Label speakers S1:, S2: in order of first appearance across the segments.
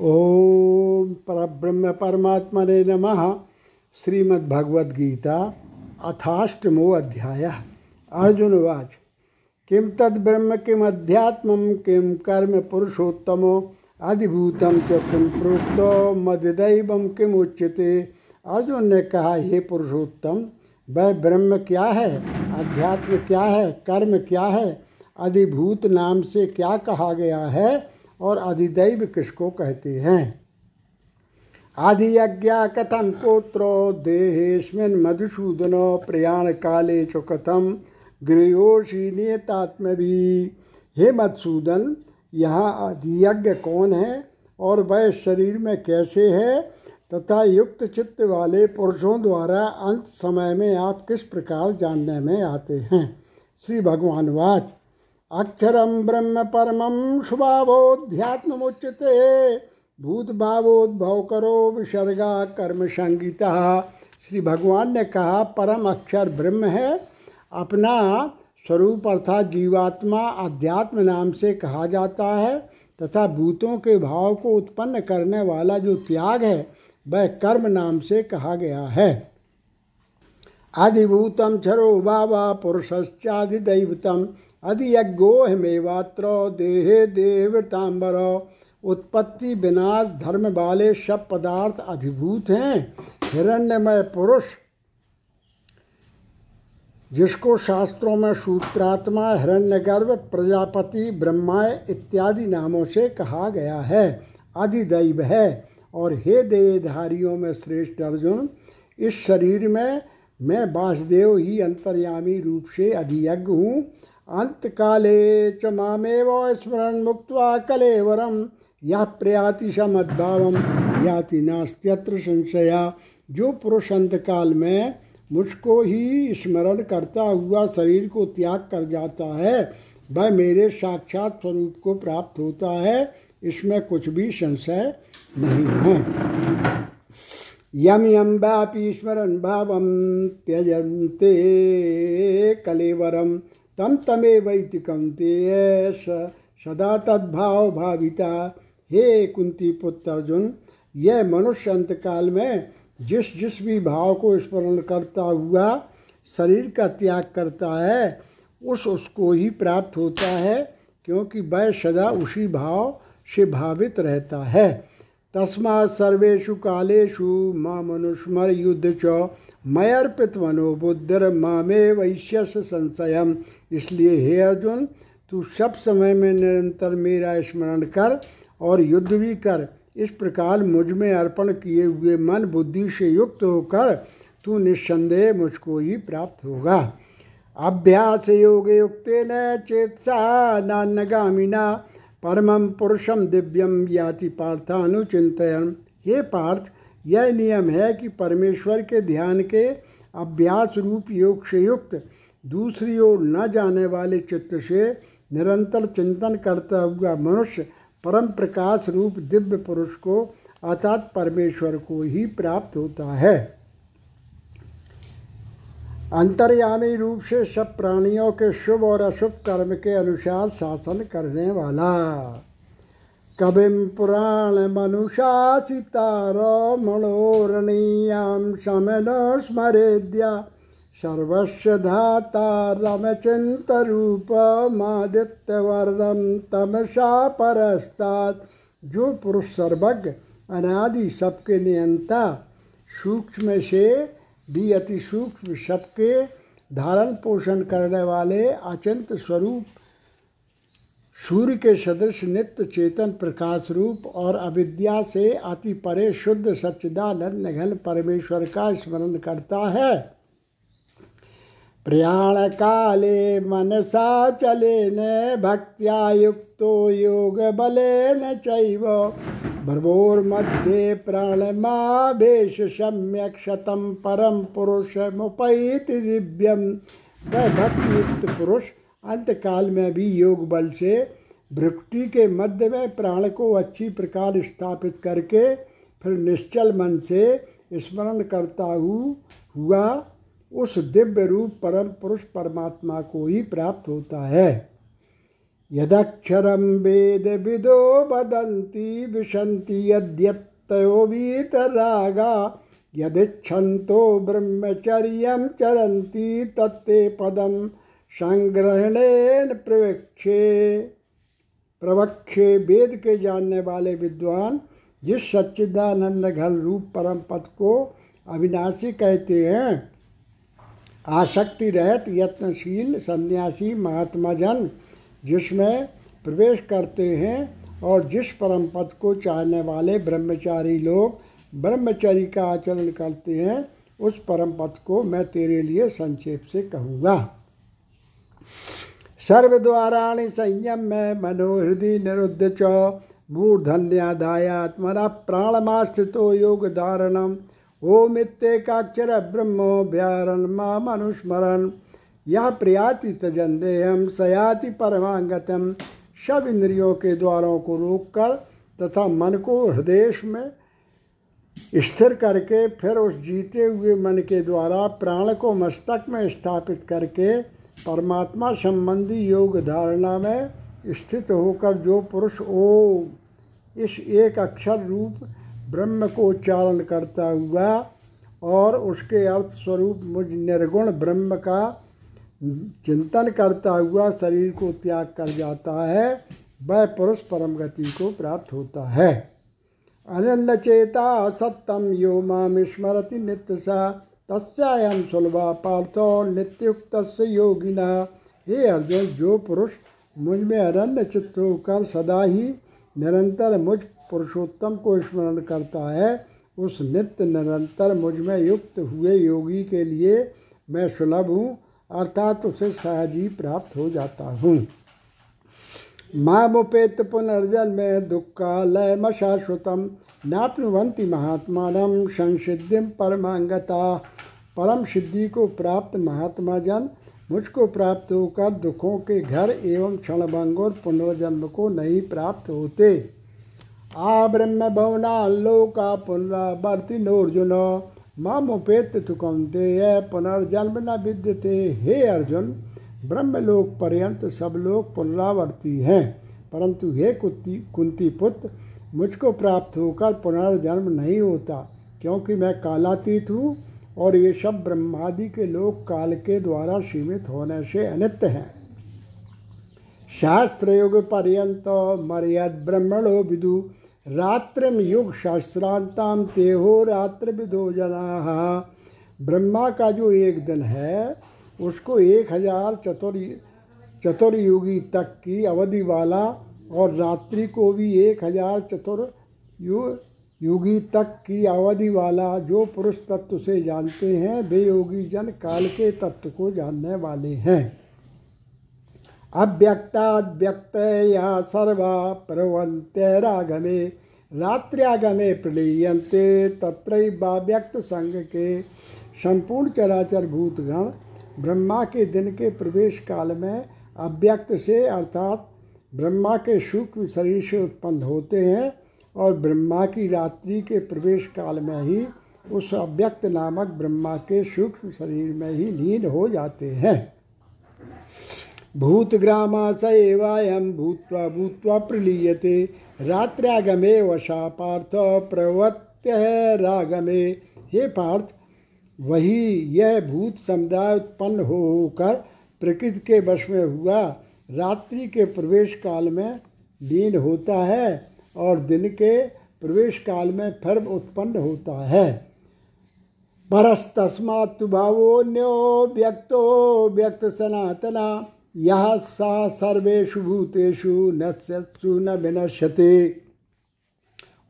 S1: ओम परब्रह्म परमात्मने नमः। श्रीमद्भगवद गीता अथाष्टमो अध्याय। अर्जुन उवाच, किं तद् ब्रह्म किम अध्यात्मं, किं कर्म पुरुषोत्तमो अधिभूतम च किम प्रोक्तो मददैवम किम उच्यते? अर्जुन ने कहा, हे पुरुषोत्तम, वह ब्रह्म क्या है? अध्यात्म क्या है? कर्म क्या है? अधिभूत नाम से क्या कहा गया है? और अधिदैव किसको कहते हैं? आधियज्ञा कथम पुत्रो, देहेस्मिन मधुसूदनो, प्रयाण काले च कथम गृहोशी नियतात्म भी हे मधुसूदन, यहाँ अधियज्ञ कौन है और वह शरीर में कैसे है? तथा युक्त चित्त वाले पुरुषों द्वारा अंत समय में आप किस प्रकार जानने में आते हैं? श्री भगवान वाच। अक्षरम ब्रह्म परमम शुभावोध्यात्मुच्यते भूत भावोद्भव करो विसर्गा कर्म संगीता श्री भगवान ने कहा, परम अक्षर ब्रह्म है। अपना स्वरूप अर्थात जीवात्मा अध्यात्म नाम से कहा जाता है, तथा भूतों के भाव को उत्पन्न करने वाला जो त्याग है, वह कर्म नाम से कहा गया है। आदिभूतम छरो बाबा पुरुषश्चादिदैवतम अधियज्ञोहमेवात्र देहे देवतांबर उत्पत्ति विनाश धर्म वाले सब पदार्थ अधिभूत हैं। हिरण्यमय पुरुष, जिसको शास्त्रों में सूत्रात्मा, हिरण्यगर्भ, प्रजापति ब्रह्मा इत्यादि नामों से कहा गया है। अधिदैव है। और हे देहधारियों में श्रेष्ठ अर्जुन, इस शरीर में मैं वासुदेव ही अंतर्यामी रूप से अधियज्ञ हूँ। अंत काले च मामेव स्मरण मुक्त कलेवरम यह प्रयाति समद्भाव याति नास्त्यत्र संशया। जो पुरुष अंत काल में मुझको ही स्मरण करता हुआ शरीर को त्याग कर जाता है, वह मेरे साक्षात स्वरूप को प्राप्त होता है, इसमें कुछ भी संशय नहीं है। यम यम व्यापी स्मरण भाव त्यजंते कलेवरम तम तमे वैति कौंतेय सदा तद्भाव भाविता। हे कुंती पुत्र अर्जुन यह मनुष्य अंत काल में जिस जिस भी भाव को स्मरण करता हुआ शरीर का त्याग करता है, उस उसको ही प्राप्त होता है, क्योंकि वह सदा उसी भाव से भावित रहता है। तस्मा सर्वेशु कालेशु माँ मनुष्मर युद्ध च मयर्पित मनोबुद्धर मामे वैश्य संशयम। इसलिए, हे अर्जुन, तू सब समय में निरंतर मेरा स्मरण कर और युद्ध भी कर। इस प्रकार मुझमें अर्पण किए हुए मन बुद्धि से युक्त होकर तू निस्संदेह मुझको ही प्राप्त होगा। अभ्यास योग युक्त न चेतसा नान्यगामिना परमम पुरुषम दिव्यम याति पार्थानुचिंतन ये पार्थ, यह नियम है कि परमेश्वर के ध्यान के अभ्यास रूप योग से युक्त दूसरी ओर न जाने वाले चित्त से निरंतर चिंतन करता हुआ मनुष्य परम प्रकाश रूप दिव्य पुरुष को, अर्थात परमेश्वर को ही प्राप्त होता है। अंतर्यामी रूप से सब प्राणियों के शुभ और अशुभ कर्म के अनुसार शासन करने वाला। कविम पुराण मनुषासितारो मनोरणीयाम समन स्मरेद्या। सर्वस्व धाता रमचिंतरूपमादित्यवर्णम तमसा परस्तात् जो पुरुष सर्वज्ञ, अनादि सबके नियंता सूक्ष्म से भी अति सूक्ष्म सबके धारण पोषण करने वाले अचिंत स्वरूप, सूर्य के सदृश नित्य चेतन प्रकाश रूप और अविद्या से अति परे शुद्ध सच्चिदानंद घन परमेश्वर का स्मरण करता है। प्रयाण काले मनसा चलेन भक्त्या युक्तो योग बल बलेन चैव प्राणमावेश सम्यक शतम परम पुरुष मुपैति दिव्यम वह भक्ति युक्त पुरुष अंत काल में भी योग बल से भ्रुक्ति के मध्य में प्राण को अच्छी प्रकार स्थापित करके फिर निश्चल मन से स्मरण करता हुआ उस दिव्य रूप परम पुरुष परमात्मा को ही प्राप्त होता है। यदक्षरं वेद विदो वदन्ति विशन्ति यद्यत्तयो वीतरागा, यदिच्छन्तो ब्रह्मचर्यं चरन्ति, तत्ते पदं संग्रहणेन प्रवक्षे प्रवक्षे वेद के जानने वाले विद्वान जिस सच्चिदानंद घर रूप परम पद को अविनाशी कहते हैं आसक्ति रहत यत्नशील सन्यासी महात्मा जन जिसमें प्रवेश करते हैं और जिस परम पद को चाहने वाले ब्रह्मचारी लोग ब्रह्मचर्य का आचरण करते हैं, उस परम पद को मैं तेरे लिए संक्षेप से कहूँगा। सर्वद्वाराणि संयम में मनोहृदय निरुद्ध च, मूर्धन्यादायात्मना प्राणमास्थितो योग धारणम। ओमित्येकाक्षर ब्रह्मो व्यारण माम अनुस्मरण यह प्रयाति तजन देहम सयाति परमांगतम सब इंद्रियों के द्वारों को रोककर तथा मन को हृदय में स्थिर करके फिर उस जीते हुए मन के द्वारा प्राण को मस्तक में स्थापित करके परमात्मा संबंधी योग धारणा में स्थित होकर जो पुरुष ओम, इस एक अक्षर रूप ब्रह्म को उच्चारण करता हुआ और उसके अर्थ स्वरूप मुझ निर्गुण ब्रह्म का चिंतन करता हुआ शरीर को त्याग कर जाता है, वह पुरुष परम गति को प्राप्त होता है। अनन्न चेता सत्यम यो माम स्मरति नित्य सा तस्याम सुलभा पार्थो नित्युक्त योगिना। हे अर्जुन, जो पुरुष मुझमें अरण्य चित्त होकर सदा ही निरंतर मुझ पुरुषोत्तम को स्मरण करता है, उस नित्य निरंतर मुझमें युक्त हुए योगी के लिए मैं सुलभ हूँ, अर्थात उसे सहजी प्राप्त हो जाता हूँ। मामुपेत पुनर्जन्म दुःखालय शाश्वतम नाप्नुवंती महात्मा संसिद्धि परमांगता। परम सिद्धि को प्राप्त महात्मा जन, मुझको प्राप्त होकर दुखों के घर एवं क्षणभंग और पुनर्जन्म को नहीं प्राप्त होते। आ ब्रह्म भवना लोका पुनरावर्ति नोर्जुन। मामुपेत तुकमते पुनर्जन्म न विद्यते। हे अर्जुन, ब्रह्मलोक पर्यंत सब लोग पुनरावर्ती हैं। परंतु हे कुंती कुंती पुत्र, मुझको प्राप्त होकर पुनर्जन्म नहीं होता, क्योंकि मैं कालातीत हूँ और ये सब ब्रह्मादि के लोग काल के द्वारा सीमित होने से अनित्य हैं। शास्त्र युग पर्यंत मर्याद ब्रह्मणो विदु। रात्रिम युग शास्त्रांताम तेहो रात्र विदो जना। ब्रह्मा का जो एक दिन है उसको एक हज़ार चतुर चतुर्युगी तक की अवधि वाला और रात्रि को भी एक हज़ार चतुर यु, युगी तक की अवधि वाला जो पुरुष तत्व से जानते हैं वे योगी जन काल के तत्व को जानने वाले हैं। अव्यक्ताद्यक्त या सर्वा प्रवंत्यरागमे रात्र्यागमे तत्र संग के संपूर्ण चराचर भूतगण ब्रह्मा के दिन के प्रवेश काल में अव्यक्त से अर्थात ब्रह्मा के सूक्ष्म शरीर से उत्पन्न होते हैं और ब्रह्मा की रात्रि के प्रवेश काल में ही उस अव्यक्त नामक ब्रह्मा के सूक्ष्म शरीर में ही लीन हो जाते हैं। भूतग्रामा स एवायम भूत्वा भूत्वा प्रलीयते। रात्र्यागमे वशा पार्थ प्रवत्य रागमे। हे पार्थ, वही यह भूत समुदाय उत्पन्न होकर प्रकृति के वश में हुआ। रात्रि के प्रवेश काल में लीन होता है और दिन के प्रवेश काल में फिर उत्पन्न होता है। परस्तस्मात् भावोन्यो व्यक्तो व्यक्त सनातना। यह सा भूतेषु नत्सु न विनश्यते।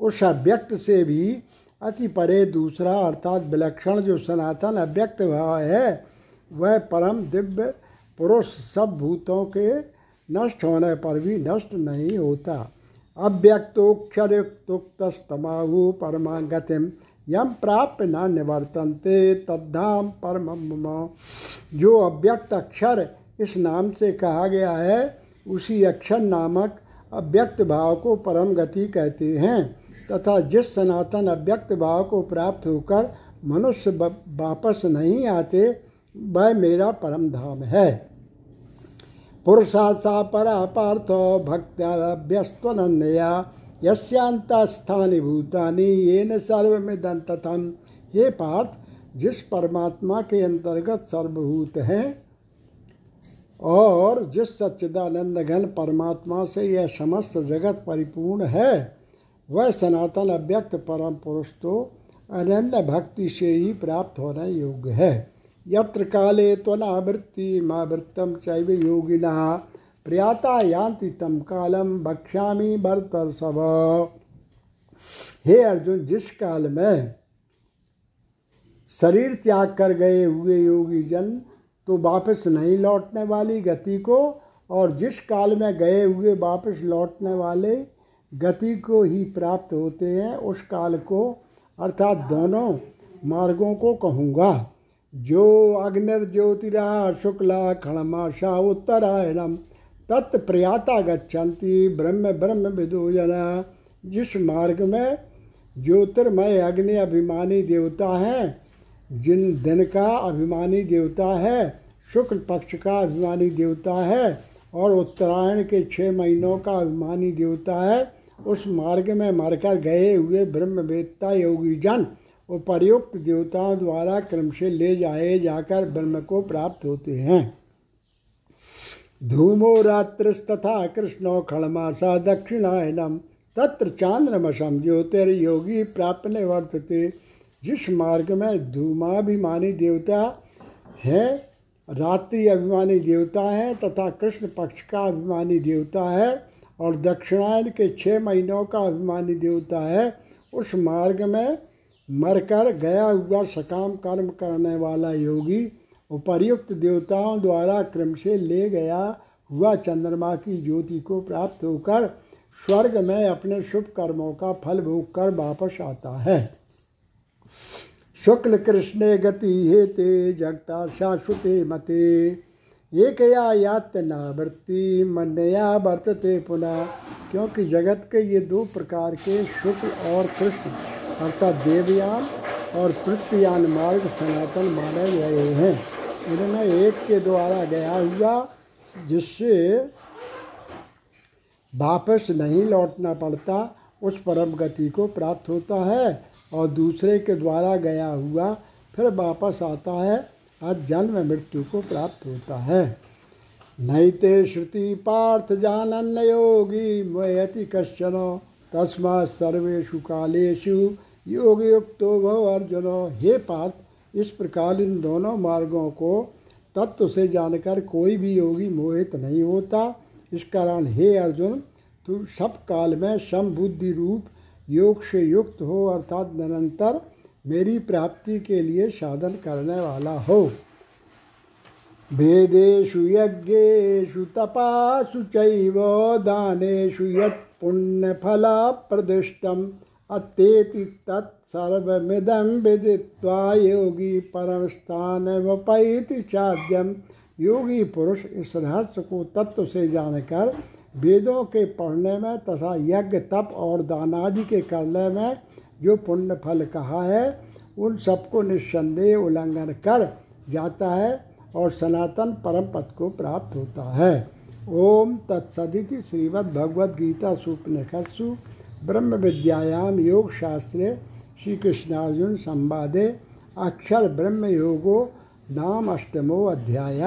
S1: उस व्यक्त से भी अति परे दूसरा अर्थात विलक्षण जो सनातन अव्यक्त भाव है, वह परम दिव्य पुरुष सब भूतों के नष्ट होने पर भी नष्ट नहीं होता। अव्यक्तोक्षरयुक्तस्तमाहु परमागतिम यम प्राप्त न निवर्तनते तद्धाम परम जो अव्यक्त अक्षर इस नाम से कहा गया है, उसी अक्षर नामक अव्यक्त भाव को परम गति कहते हैं, तथा जिस सनातन अव्यक्त भाव को प्राप्त होकर मनुष्य वापस नहीं आते, वह मेरा परम धाम है। पुरुषा सा परा पार्थो भक्त्याभ्यस्त्वनन्या यस्यांतस्थानि भूतानि ये न सर्वमिदं तथम हे पार्थ, जिस परमात्मा के अंतर्गत सर्वभूत हैं और जिस सच्चिदानंद घन परमात्मा से यह समस्त जगत परिपूर्ण है, वह सनातन अव्यक्त परम पुरुष तो अनन्य भक्ति से ही प्राप्त होने योग्य है। यत्र काले त्वनावृत्ति मावृत्तम चैव योगिना, प्रियाता यान्ति तम कालम भक्ष्यामी बर्तर सब हे अर्जुन, जिस काल में शरीर त्याग कर गए हुए योगी जन तो वापस नहीं लौटने वाली गति को, और जिस काल में गए हुए वापस लौटने वाले गति को ही प्राप्त होते हैं, उस काल को, अर्थात दोनों मार्गों को कहूँगा। जो अग्निर्ज्योतिरा शुक्ला खणमाशा उत्तरायणम तत्प्रयाता गच्छन्ति ब्रह्म ब्रह्म विदो जना जिस मार्ग में ज्योतिर्मय अग्नि अभिमानी देवता हैं जिन दिन का अभिमानी देवता है, शुक्ल पक्ष का अभिमानी देवता है, और उत्तरायण के छः महीनों का अभिमानी देवता है, उस मार्ग में मरकर गए हुए ब्रह्मवेत्ता योगी जन, उपर्युक्त देवताओं द्वारा क्रम से ले जाए जाकर ब्रह्म को प्राप्त होते हैं। धूमो रात्रिस्तथा कृष्णो खड़मासा दक्षिणायनम, तत्र चांद्रमसम ज्योतिर्योगी प्राप्त वर्तते जिस मार्ग में धूमाभिमानी देवता है, रात्रि अभिमानी देवता है तथा कृष्ण पक्ष का अभिमानी देवता है और दक्षिणायन के छः महीनों का अभिमानी देवता है, उस मार्ग में मरकर गया हुआ सकाम कर्म करने वाला योगी उपर्युक्त देवताओं द्वारा क्रम से ले गया हुआ चंद्रमा की ज्योति को प्राप्त होकर स्वर्ग में अपने शुभ कर्मों का फल भोग कर वापस आता है। शुक्ल कृष्णे गति हेते, जगता शाश्वते मते। एकया यातना वृत्ति मनया वर्तते पुनः, क्योंकि जगत के ये दो प्रकार के शुक्ल और कृष्ण, अर्थात देवयान और पृथ्वीयान मार्ग सनातन माने गए हैं। इनमें एक के द्वारा गया हुआ, जिससे वापस नहीं लौटना पड़ता, उस परम गति को प्राप्त होता है। और दूसरे के द्वारा गया हुआ फिर वापस आता है आज जन्म मृत्यु को प्राप्त होता है। नैते श्रुति पार्थ जानन योगी मयति कश्चन तस्मा सर्वेशु कालेशु योग युक्तो भव अर्जुन। हे पार्थ, इस प्रकार इन दोनों मार्गों को तत्व से जानकर कोई भी योगी मोहित नहीं होता। इस कारण हे अर्जुन, तू सब काल में समबुद्धि रूप योग से युक्त हो अर्थात निरंतर मेरी प्राप्ति के लिए साधन करने वाला हो। वेदेशु यज्ञेशु तपासु चैव दानेषु यत् पुण्यफला प्रदिष्टम अत्येति तत्सर्वमिदं विदित्वा योगी परम स्थान वपैति चाद्यम। योगी पुरुष इस रहस्य को तत्व से जानकर वेदों के पढ़ने में तथा यज्ञ, तप और दानादि के करने में जो पुण्य फल कहा है, उन सबको निस्संदेह उल्लंघन कर जाता है और सनातन परम पद को प्राप्त होता है। ओम तत्सदिति श्रीमद् भगवद गीता सुपनिषत्सु ब्रह्म विद्यायाम योग शास्त्रे श्री कृष्णार्जुन संवादे अक्षर ब्रह्म योगो नाम अष्टमो अध्याय।